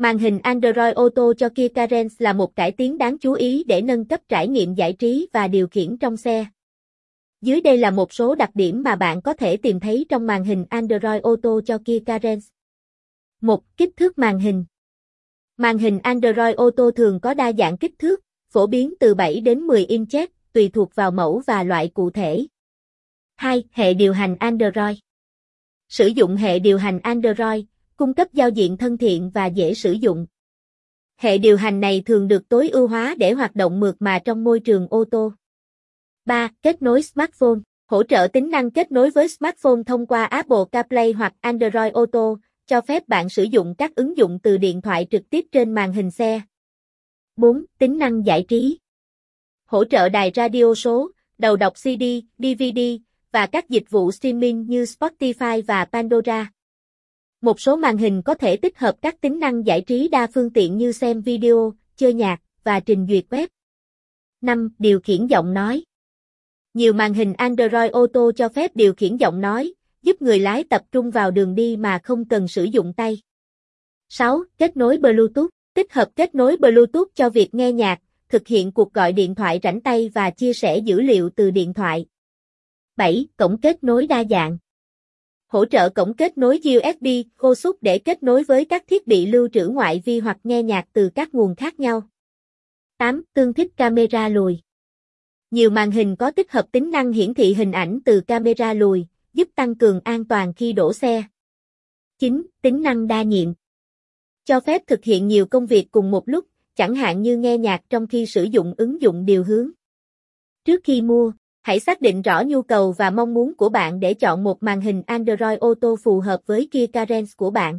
Màn hình Android Auto cho Kia Carens là một cải tiến đáng chú ý để nâng cấp trải nghiệm giải trí và điều khiển trong xe. Dưới đây là một số đặc điểm mà bạn có thể tìm thấy trong màn hình Android Auto cho Kia Carens. 1. Kích thước màn hình Màn hình Android Auto thường có đa dạng kích thước, phổ biến từ 7 đến 10 inch, tùy thuộc vào mẫu và loại cụ thể. 2. Hệ điều hành Android Sử dụng hệ điều hành Android, cung cấp giao diện thân thiện và dễ sử dụng. Hệ điều hành này thường được tối ưu hóa để hoạt động mượt mà trong môi trường ô tô. 3. Kết nối smartphone Hỗ trợ tính năng kết nối với smartphone thông qua Apple CarPlay hoặc Android Auto, cho phép bạn sử dụng các ứng dụng từ điện thoại trực tiếp trên màn hình xe. 4. Tính năng giải trí Hỗ trợ đài radio số, đầu đọc CD, DVD, và các dịch vụ streaming như Spotify và Pandora. Một số màn hình có thể tích hợp các tính năng giải trí đa phương tiện như xem video, chơi nhạc và trình duyệt web. 5. Điều khiển giọng nói Nhiều màn hình Android Auto cho phép điều khiển giọng nói, giúp người lái tập trung vào đường đi mà không cần sử dụng tay. 6. Kết nối Bluetooth Tích hợp kết nối Bluetooth cho việc nghe nhạc, thực hiện cuộc gọi điện thoại rảnh tay và chia sẻ dữ liệu từ điện thoại. 7. Cổng kết nối đa dạng hỗ trợ cổng kết nối USB, khô xúc để kết nối với các thiết bị lưu trữ ngoại vi hoặc nghe nhạc từ các nguồn khác nhau. 8. Tương thích camera lùi Nhiều màn hình có tích hợp tính năng hiển thị hình ảnh từ camera lùi, giúp tăng cường an toàn khi đổ xe. 9. Tính năng đa nhiệm Cho phép thực hiện nhiều công việc cùng một lúc, chẳng hạn như nghe nhạc trong khi sử dụng ứng dụng điều hướng. Trước khi mua, Hãy xác định rõ nhu cầu và mong muốn của bạn để chọn một màn hình Android Auto phù hợp với Kia Carens của bạn.